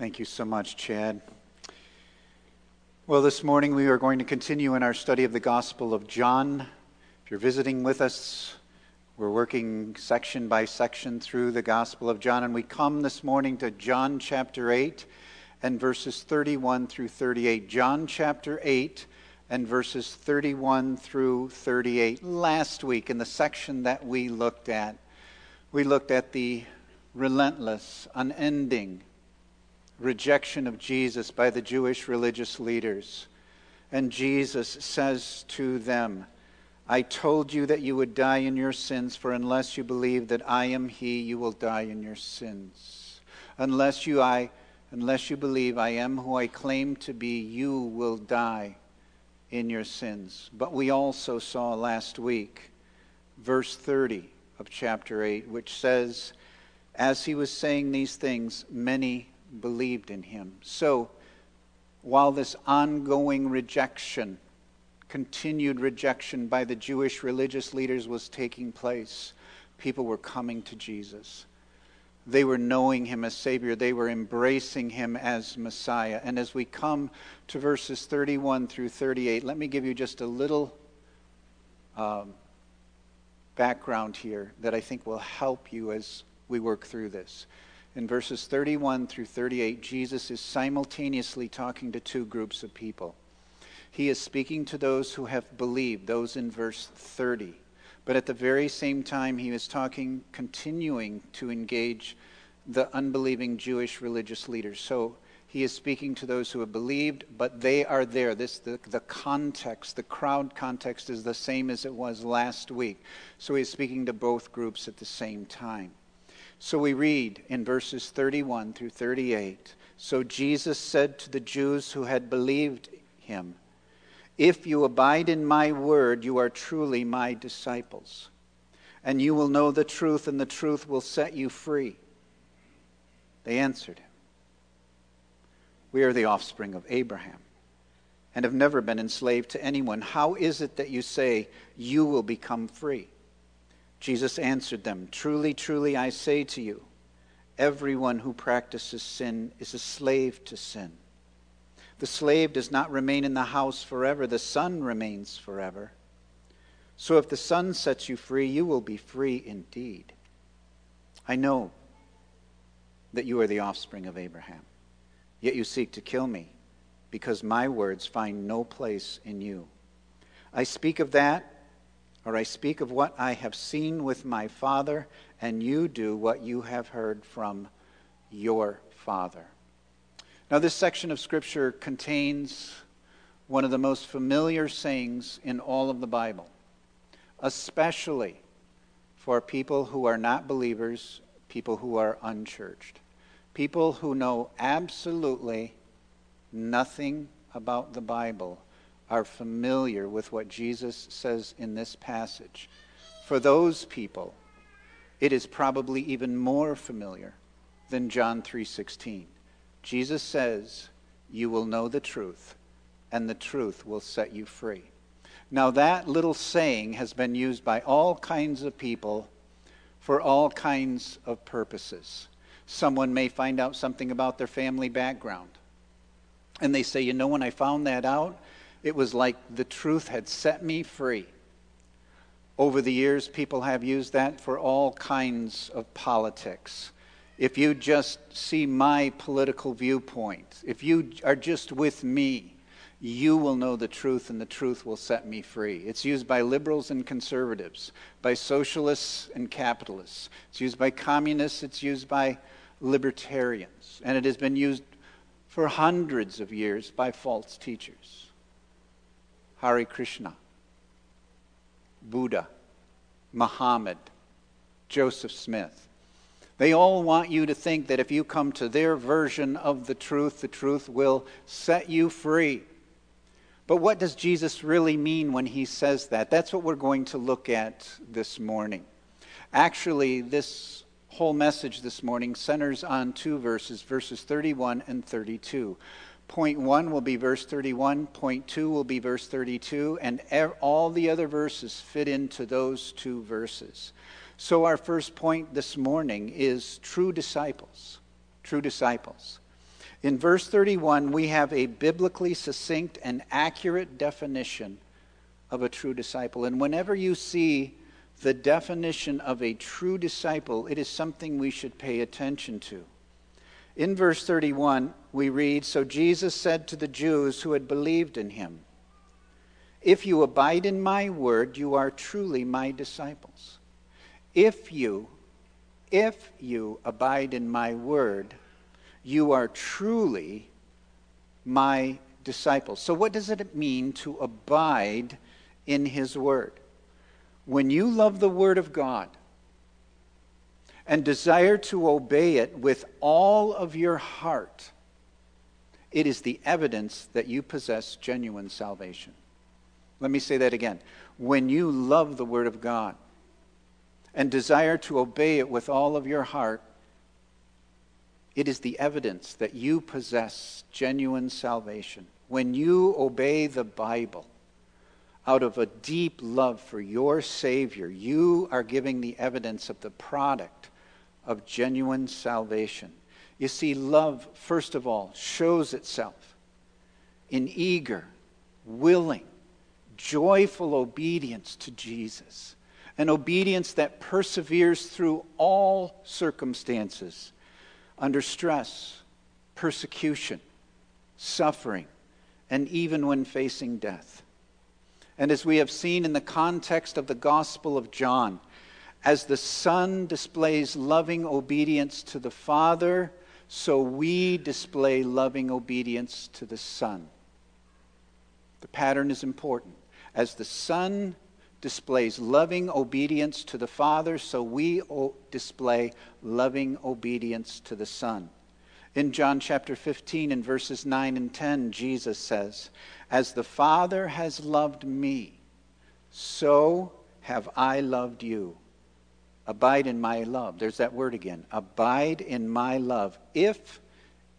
Thank you so much, Chad. Well, this morning we are going to continue in our study of the Gospel of John. If you're visiting with us, we're working section by section through the Gospel of John, and we come this morning to John chapter 8 and verses 31 through 38. John chapter 8 and verses 31 through 38. Last week, in the section that we looked at, we looked at the relentless, unending, rejection of Jesus by the Jewish religious leaders. And Jesus says to them, I told you that you would die in your sins, for unless you believe that I am He, you will die in your sins. Unless you, I, unless you believe I am who I claim to be, you will die in your sins. But we also saw last week verse 30 of chapter 8, which says, As he was saying these things, many believed in him. So, while this ongoing rejection, continued rejection by the Jewish religious leaders was taking place, people were coming to Jesus. They were knowing him as Savior. They were embracing him as Messiah. And as we come to verses 31 through 38, let me give you just a little um, background here that I think will help you as we work through this in verses 31 through 38, Jesus is simultaneously talking to two groups of people. He is speaking to those who have believed, those in verse 30. But at the very same time, he is talking, continuing to engage the unbelieving Jewish religious leaders. So he is speaking to those who have believed, but they are there. This the, the context, the crowd context is the same as it was last week. So he is speaking to both groups at the same time. So we read in verses 31 through 38 So Jesus said to the Jews who had believed him, If you abide in my word, you are truly my disciples, and you will know the truth, and the truth will set you free. They answered him, We are the offspring of Abraham and have never been enslaved to anyone. How is it that you say you will become free? Jesus answered them, Truly, truly, I say to you, everyone who practices sin is a slave to sin. The slave does not remain in the house forever, the son remains forever. So if the son sets you free, you will be free indeed. I know that you are the offspring of Abraham, yet you seek to kill me, because my words find no place in you. I speak of that or I speak of what I have seen with my Father, and you do what you have heard from your Father. Now, this section of Scripture contains one of the most familiar sayings in all of the Bible, especially for people who are not believers, people who are unchurched, people who know absolutely nothing about the Bible are familiar with what Jesus says in this passage. For those people, it is probably even more familiar than John 3:16. Jesus says, "You will know the truth, and the truth will set you free." Now that little saying has been used by all kinds of people for all kinds of purposes. Someone may find out something about their family background. And they say, "You know when I found that out, it was like the truth had set me free. Over the years, people have used that for all kinds of politics. If you just see my political viewpoint, if you are just with me, you will know the truth and the truth will set me free. It's used by liberals and conservatives, by socialists and capitalists. It's used by communists, it's used by libertarians. And it has been used for hundreds of years by false teachers. Hare Krishna, Buddha, Muhammad, Joseph Smith. They all want you to think that if you come to their version of the truth, the truth will set you free. But what does Jesus really mean when he says that? That's what we're going to look at this morning. Actually, this whole message this morning centers on two verses, verses 31 and 32. Point one will be verse 31, point two will be verse 32, and all the other verses fit into those two verses. So, our first point this morning is true disciples. True disciples. In verse 31, we have a biblically succinct and accurate definition of a true disciple. And whenever you see the definition of a true disciple, it is something we should pay attention to. In verse 31, we read So Jesus said to the Jews who had believed in him, If you abide in my word, you are truly my disciples. If you, if you abide in my word, you are truly my disciples. So, what does it mean to abide in his word? When you love the word of God and desire to obey it with all of your heart, it is the evidence that you possess genuine salvation. Let me say that again. When you love the Word of God and desire to obey it with all of your heart, it is the evidence that you possess genuine salvation. When you obey the Bible out of a deep love for your Savior, you are giving the evidence of the product of genuine salvation. You see, love, first of all, shows itself in eager, willing, joyful obedience to Jesus, an obedience that perseveres through all circumstances, under stress, persecution, suffering, and even when facing death. And as we have seen in the context of the Gospel of John, as the Son displays loving obedience to the Father, so we display loving obedience to the Son. The pattern is important. As the Son displays loving obedience to the Father, so we display loving obedience to the Son. In John chapter 15, in verses 9 and 10, Jesus says, As the Father has loved me, so have I loved you. Abide in my love. There's that word again. Abide in my love. If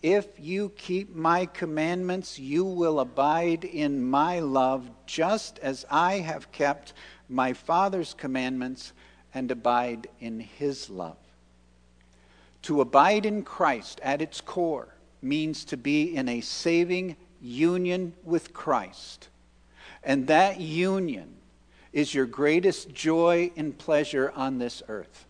if you keep my commandments, you will abide in my love, just as I have kept my Father's commandments and abide in his love. To abide in Christ at its core means to be in a saving union with Christ. And that union is your greatest joy and pleasure on this earth.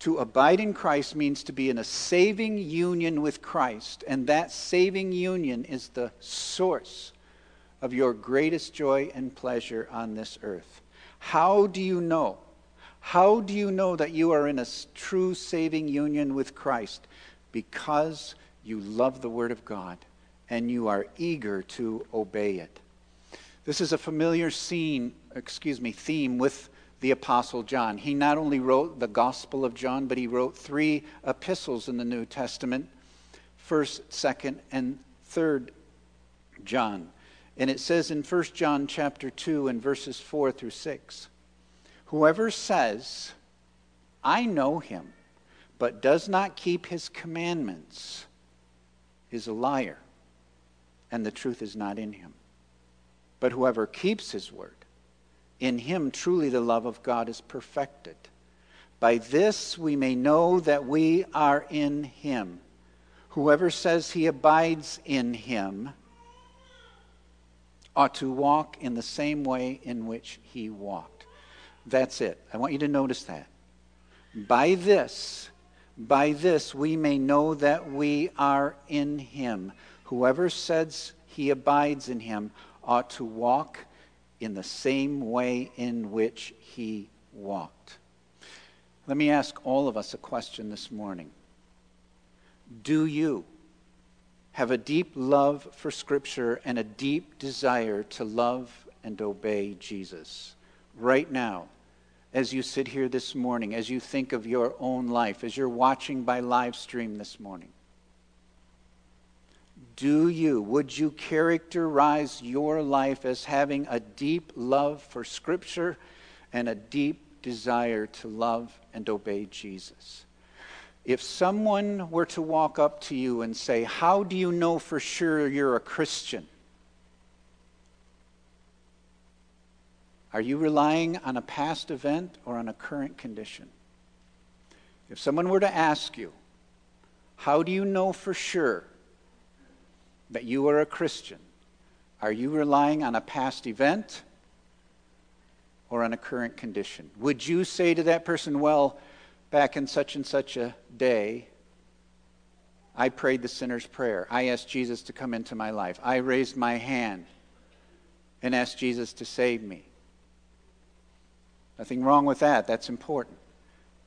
To abide in Christ means to be in a saving union with Christ, and that saving union is the source of your greatest joy and pleasure on this earth. How do you know? How do you know that you are in a true saving union with Christ? Because you love the Word of God and you are eager to obey it. This is a familiar scene, excuse me, theme with the Apostle John. He not only wrote the Gospel of John, but he wrote three epistles in the New Testament 1st, 2nd, and 3rd John. And it says in 1 John chapter 2 and verses 4 through 6 Whoever says, I know him, but does not keep his commandments, is a liar, and the truth is not in him. But whoever keeps his word, in him truly the love of God is perfected. By this we may know that we are in him. Whoever says he abides in him ought to walk in the same way in which he walked. That's it. I want you to notice that. By this, by this we may know that we are in him. Whoever says he abides in him ought to walk in the same way in which he walked. Let me ask all of us a question this morning. Do you have a deep love for Scripture and a deep desire to love and obey Jesus? Right now, as you sit here this morning, as you think of your own life, as you're watching by live stream this morning, do you, would you characterize your life as having a deep love for Scripture and a deep desire to love and obey Jesus? If someone were to walk up to you and say, How do you know for sure you're a Christian? Are you relying on a past event or on a current condition? If someone were to ask you, How do you know for sure that you are a Christian? Are you relying on a past event or on a current condition? Would you say to that person, Well, back in such and such a day, I prayed the sinner's prayer. I asked Jesus to come into my life. I raised my hand and asked Jesus to save me. Nothing wrong with that. That's important.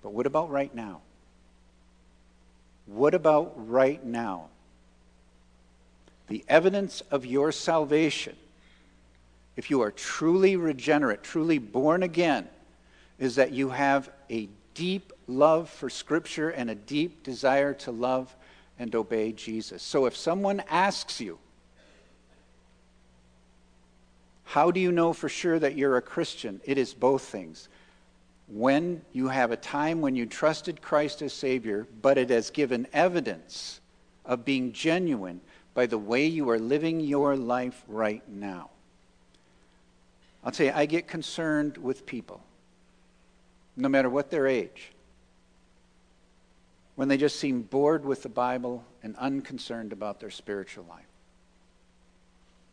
But what about right now? What about right now? The evidence of your salvation, if you are truly regenerate, truly born again, is that you have a deep love for Scripture and a deep desire to love and obey Jesus. So if someone asks you, how do you know for sure that you're a Christian? It is both things. When you have a time when you trusted Christ as Savior, but it has given evidence of being genuine by the way you are living your life right now. I'll tell you, I get concerned with people, no matter what their age, when they just seem bored with the Bible and unconcerned about their spiritual life.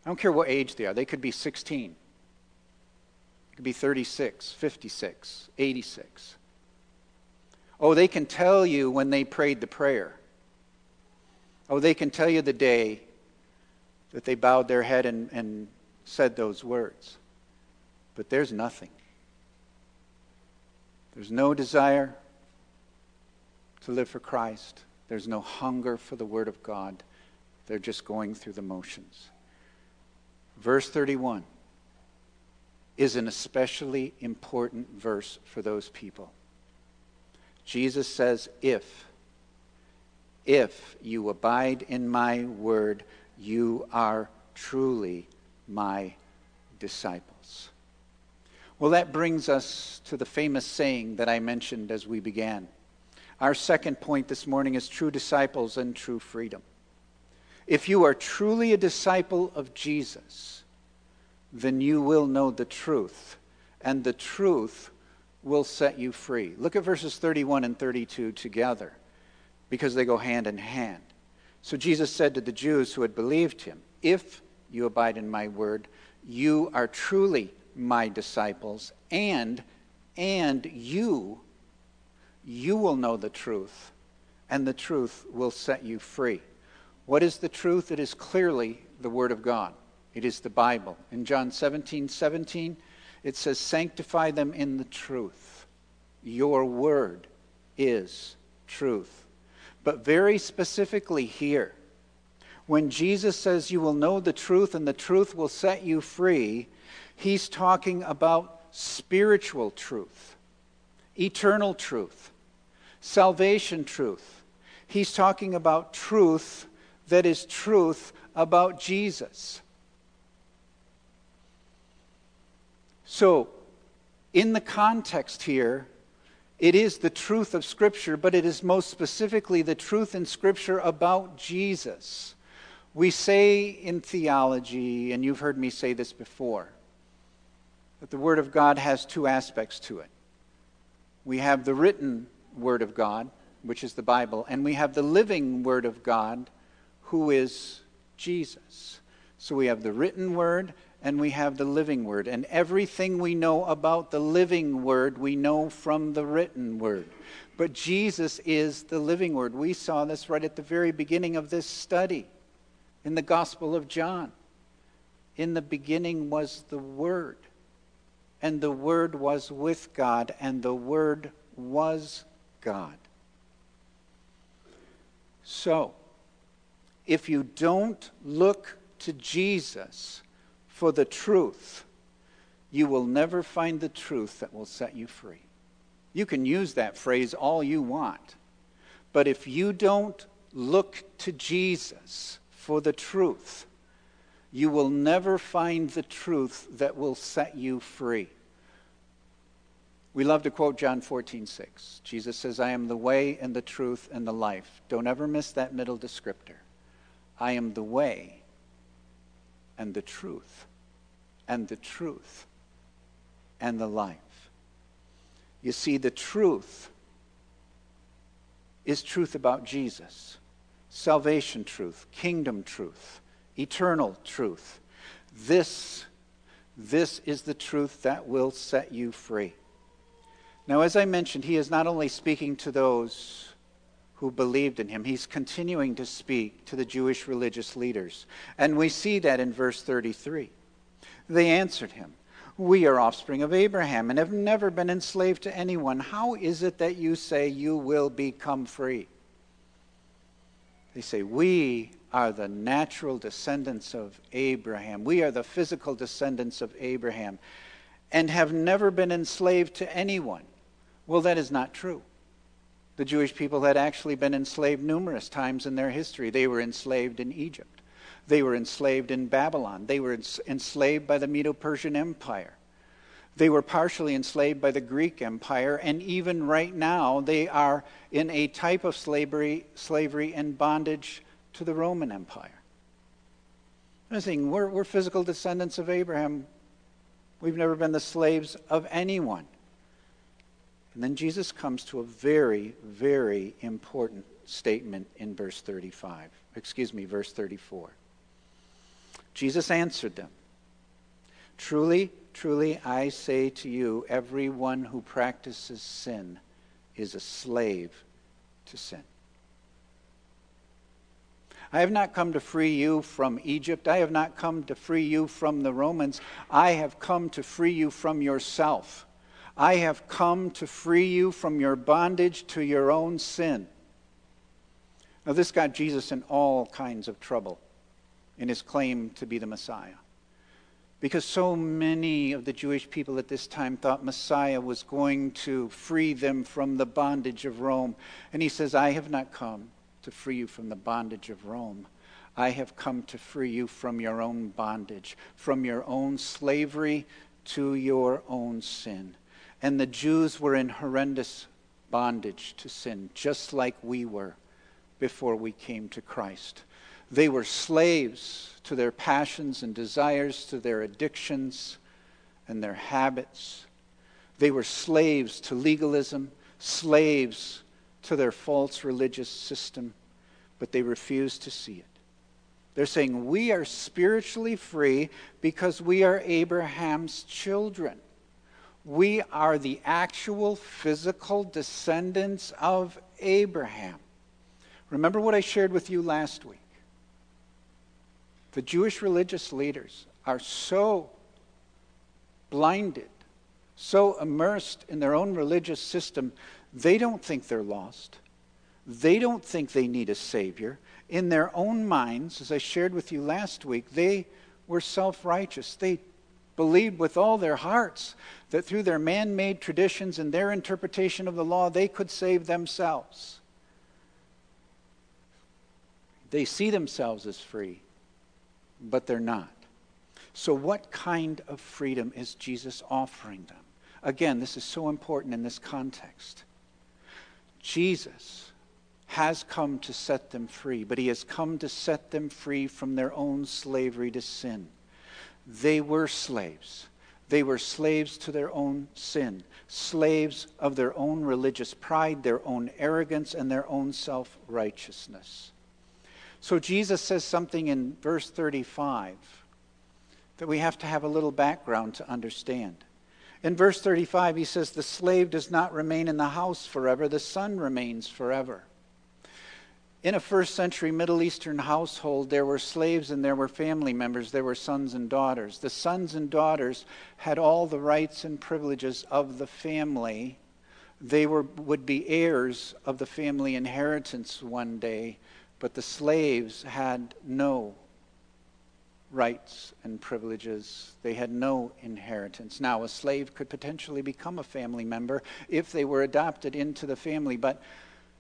I don't care what age they are, they could be 16, it could be 36, 56, 86. Oh, they can tell you when they prayed the prayer. Oh, they can tell you the day that they bowed their head and, and said those words. But there's nothing. There's no desire to live for Christ. There's no hunger for the Word of God. They're just going through the motions. Verse 31 is an especially important verse for those people. Jesus says, If, if you abide in my word, you are truly my disciples. Well, that brings us to the famous saying that I mentioned as we began. Our second point this morning is true disciples and true freedom. If you are truly a disciple of Jesus, then you will know the truth, and the truth will set you free. Look at verses 31 and 32 together, because they go hand in hand. So Jesus said to the Jews who had believed him, If you abide in my word, you are truly my disciples, and and you you will know the truth, and the truth will set you free. What is the truth? It is clearly the Word of God. It is the Bible. In John 17 17, it says, Sanctify them in the truth. Your Word is truth. But very specifically here, when Jesus says you will know the truth and the truth will set you free, he's talking about spiritual truth, eternal truth, salvation truth. He's talking about truth that is truth about Jesus. So, in the context here, it is the truth of Scripture, but it is most specifically the truth in Scripture about Jesus. We say in theology, and you've heard me say this before, that the Word of God has two aspects to it. We have the written Word of God, which is the Bible, and we have the living Word of God, who is Jesus. So we have the written Word and we have the living Word. And everything we know about the living Word, we know from the written Word. But Jesus is the living Word. We saw this right at the very beginning of this study in the Gospel of John. In the beginning was the Word, and the Word was with God, and the Word was God. So, if you don't look to Jesus for the truth, you will never find the truth that will set you free. You can use that phrase all you want, but if you don't look to Jesus for the truth, you will never find the truth that will set you free. We love to quote John 14, 6. Jesus says, I am the way and the truth and the life. Don't ever miss that middle descriptor. I am the way and the truth and the truth and the life. You see, the truth is truth about Jesus. salvation truth, kingdom truth, eternal truth. This, this is the truth that will set you free. Now, as I mentioned, he is not only speaking to those who believed in him, he's continuing to speak to the Jewish religious leaders. And we see that in verse 33. They answered him, We are offspring of Abraham and have never been enslaved to anyone. How is it that you say you will become free? They say, We are the natural descendants of Abraham. We are the physical descendants of Abraham and have never been enslaved to anyone. Well, that is not true. The Jewish people had actually been enslaved numerous times in their history. They were enslaved in Egypt, they were enslaved in Babylon, they were enslaved by the Medo Persian Empire. They were partially enslaved by the Greek Empire, and even right now, they are in a type of slavery, slavery and bondage to the Roman Empire. I'm saying we're, we're physical descendants of Abraham. We've never been the slaves of anyone. And then Jesus comes to a very, very important statement in verse 35. Excuse me, verse 34. Jesus answered them Truly, truly, I say to you, everyone who practices sin is a slave to sin. I have not come to free you from Egypt. I have not come to free you from the Romans. I have come to free you from yourself. I have come to free you from your bondage to your own sin. Now, this got Jesus in all kinds of trouble in his claim to be the Messiah. Because so many of the Jewish people at this time thought Messiah was going to free them from the bondage of Rome. And he says, I have not come to free you from the bondage of Rome. I have come to free you from your own bondage, from your own slavery to your own sin. And the Jews were in horrendous bondage to sin, just like we were before we came to Christ. They were slaves to their passions and desires, to their addictions and their habits. They were slaves to legalism, slaves to their false religious system, but they refused to see it. They're saying, We are spiritually free because we are Abraham's children. We are the actual physical descendants of Abraham. Remember what I shared with you last week. The Jewish religious leaders are so blinded, so immersed in their own religious system, they don't think they're lost. They don't think they need a Savior. In their own minds, as I shared with you last week, they were self righteous. They believed with all their hearts that through their man made traditions and their interpretation of the law, they could save themselves. They see themselves as free, but they're not. So, what kind of freedom is Jesus offering them? Again, this is so important in this context. Jesus has come to set them free, but he has come to set them free from their own slavery to sin. They were slaves. They were slaves to their own sin, slaves of their own religious pride, their own arrogance, and their own self righteousness. So Jesus says something in verse 35 that we have to have a little background to understand. In verse 35, he says, The slave does not remain in the house forever, the son remains forever. In a first century Middle Eastern household, there were slaves and there were family members, there were sons and daughters. The sons and daughters had all the rights and privileges of the family. They were, would be heirs of the family inheritance one day, but the slaves had no rights and privileges. They had no inheritance. Now, a slave could potentially become a family member if they were adopted into the family, but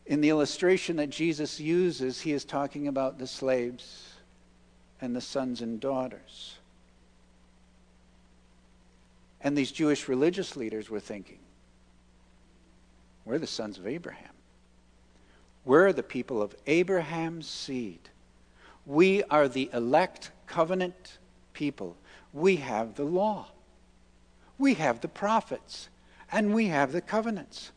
in the illustration that Jesus uses, he is talking about the slaves and the sons and daughters. And these Jewish religious leaders were thinking, we're the sons of Abraham. We're the people of Abraham's seed. We are the elect covenant people. We have the law. We have the prophets. And we have the covenants.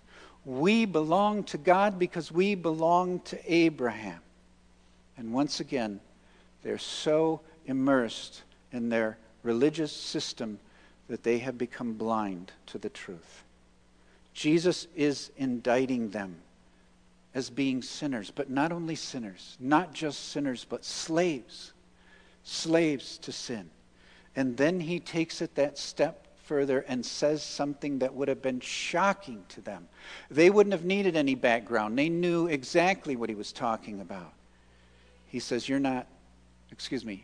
We belong to God because we belong to Abraham. And once again, they're so immersed in their religious system that they have become blind to the truth. Jesus is indicting them as being sinners, but not only sinners, not just sinners, but slaves, slaves to sin. And then he takes it that step further and says something that would have been shocking to them. They wouldn't have needed any background, they knew exactly what he was talking about. He says, You're not, excuse me,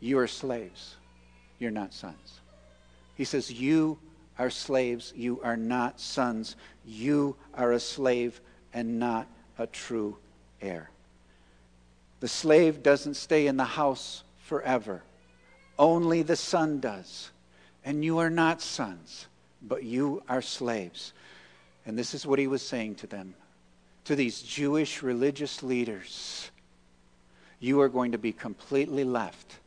you are slaves, you're not sons. He says, You are slaves, you are not sons. You are a slave and not a true heir. The slave doesn't stay in the house forever. Only the son does. And you are not sons, but you are slaves. And this is what he was saying to them, to these Jewish religious leaders. You are going to be completely left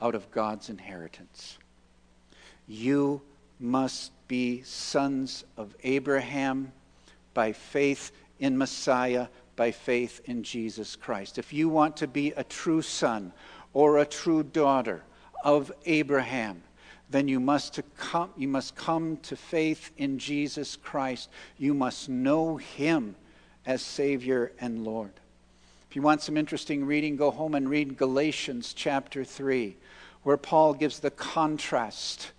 out of God's inheritance. You must be sons of Abraham by faith in Messiah, by faith in Jesus Christ. If you want to be a true son or a true daughter of Abraham, then you must, come, you must come to faith in Jesus Christ. You must know him as Savior and Lord. If you want some interesting reading, go home and read Galatians chapter 3, where Paul gives the contrast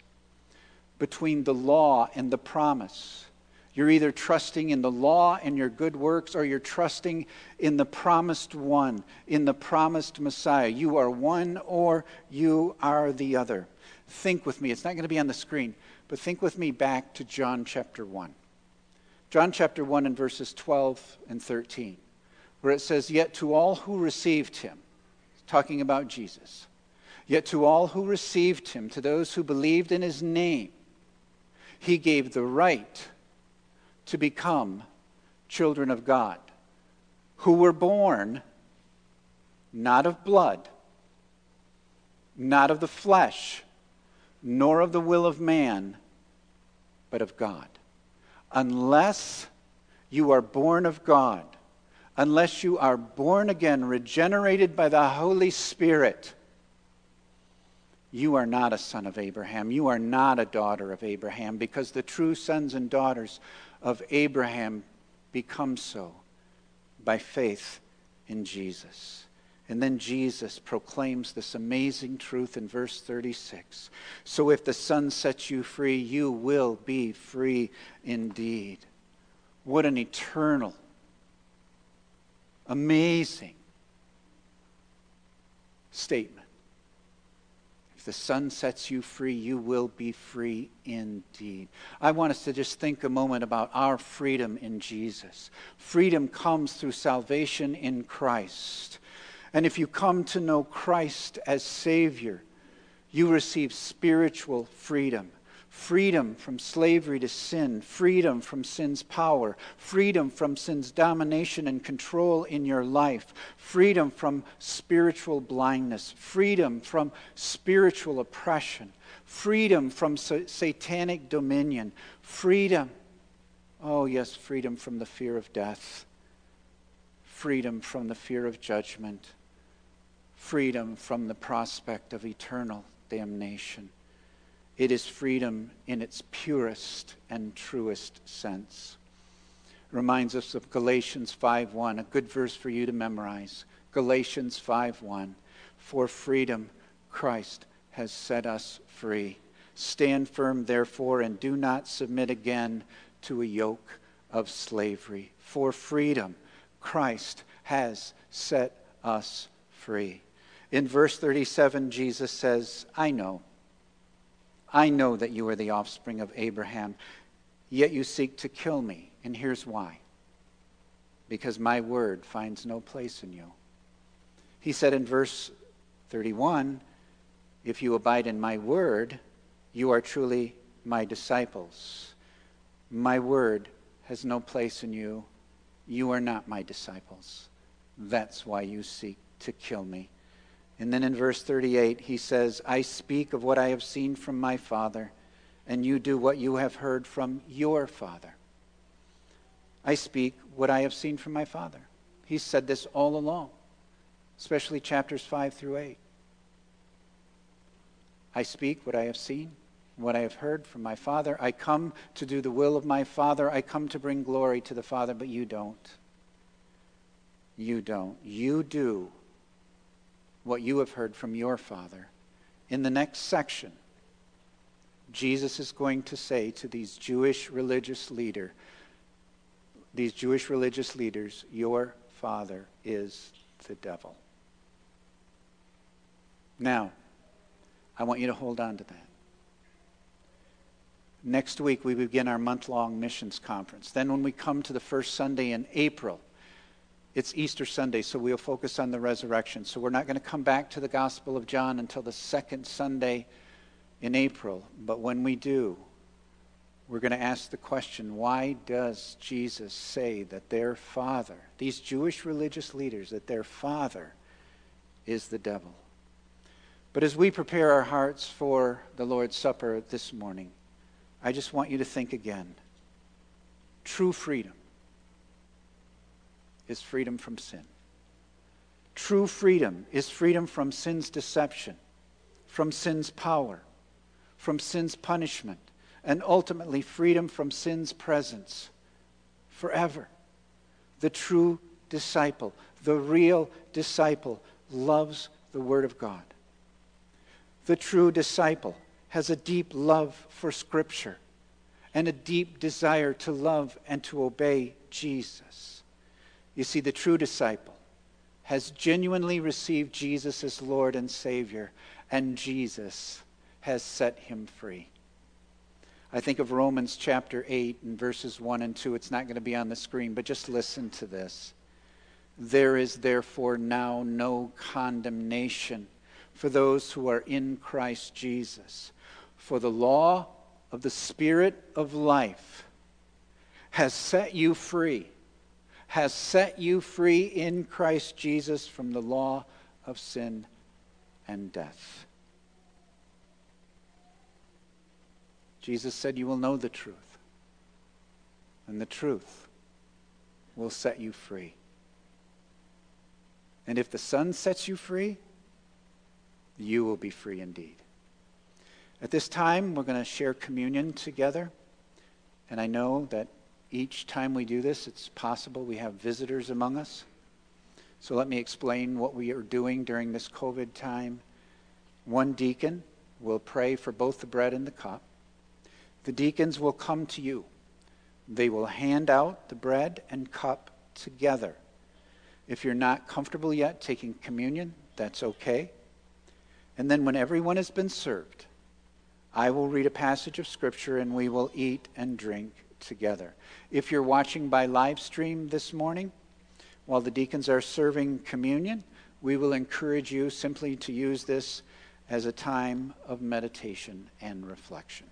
between the law and the promise. You're either trusting in the law and your good works, or you're trusting in the promised one, in the promised Messiah. You are one or you are the other. Think with me. It's not going to be on the screen, but think with me back to John chapter 1. John chapter 1 and verses 12 and 13, where it says, Yet to all who received him, talking about Jesus, yet to all who received him, to those who believed in his name, he gave the right to become children of God, who were born not of blood, not of the flesh, nor of the will of man, but of God. Unless you are born of God, unless you are born again, regenerated by the Holy Spirit, you are not a son of Abraham. You are not a daughter of Abraham because the true sons and daughters of Abraham become so by faith in Jesus. And then Jesus proclaims this amazing truth in verse 36. So if the Son sets you free, you will be free indeed. What an eternal, amazing statement the Son sets you free, you will be free indeed. I want us to just think a moment about our freedom in Jesus. Freedom comes through salvation in Christ. And if you come to know Christ as Savior, you receive spiritual freedom freedom from slavery to sin, freedom from sin's power, freedom from sin's domination and control in your life, freedom from spiritual blindness, freedom from spiritual oppression, freedom from satanic dominion, freedom, oh yes, freedom from the fear of death, freedom from the fear of judgment, freedom from the prospect of eternal damnation. It is freedom in its purest and truest sense. Reminds us of Galatians 5:1, a good verse for you to memorize. Galatians 5:1. For freedom Christ has set us free. Stand firm therefore and do not submit again to a yoke of slavery. For freedom Christ has set us free. In verse 37 Jesus says, I know I know that you are the offspring of Abraham, yet you seek to kill me. And here's why because my word finds no place in you. He said in verse 31 If you abide in my word, you are truly my disciples. My word has no place in you. You are not my disciples. That's why you seek to kill me. And then in verse 38, he says, I speak of what I have seen from my Father, and you do what you have heard from your Father. I speak what I have seen from my Father. He said this all along. especially chapters 5 through 8. I speak what I have seen, what I have heard from my Father. I come to do the will of my Father. I come to bring glory to the Father, but you don't. You don't. You do what you have heard from your Father. In the next section, Jesus is going to say to these Jewish religious leader, these Jewish religious leaders, your father is the devil. Now, I want you to hold on to that. Next week, we begin our month long missions conference. Then, when we come to the first Sunday in April, it's Easter Sunday, so we'll focus on the resurrection. So, we're not going to come back to the Gospel of John until the second Sunday in April. But when we do, we're going to ask the question why does Jesus say that their father, these Jewish religious leaders, that their father is the devil? But as we prepare our hearts for the Lord's Supper this morning, I just want you to think again. True freedom is freedom from sin. True freedom is freedom from sin's deception, from sin's power, from sin's punishment, and ultimately freedom from sin's presence forever. The true disciple, the real disciple, loves the Word of God the true disciple has a deep love for Scripture and a deep desire to love and to obey Jesus. You see, the true disciple has genuinely received Jesus as Lord and Savior, and Jesus has set him free. I think of Romans chapter 8 and verses 1 and 2. It's not going to be on the screen, but just listen to this. There is therefore now no condemnation for those who are in Christ Jesus. For the law of the Spirit of life has set you free, has set you free in Christ Jesus from the law of sin and death. Jesus said, You will know the truth, and the truth will set you free. And if the Son sets you free, you will be free indeed. At this time, we're going to share communion together. And I know that each time we do this, it's possible we have visitors among us. So let me explain what we are doing during this COVID time. One deacon will pray for both the bread and the cup. The deacons will come to you. They will hand out the bread and cup together. If you're not comfortable yet taking communion, that's okay. And then, when everyone has been served, I will read a passage of Scripture and we will eat and drink together. If you're watching by live stream this morning, while the deacons are serving communion, we will encourage you simply to use this as a time of meditation and reflection.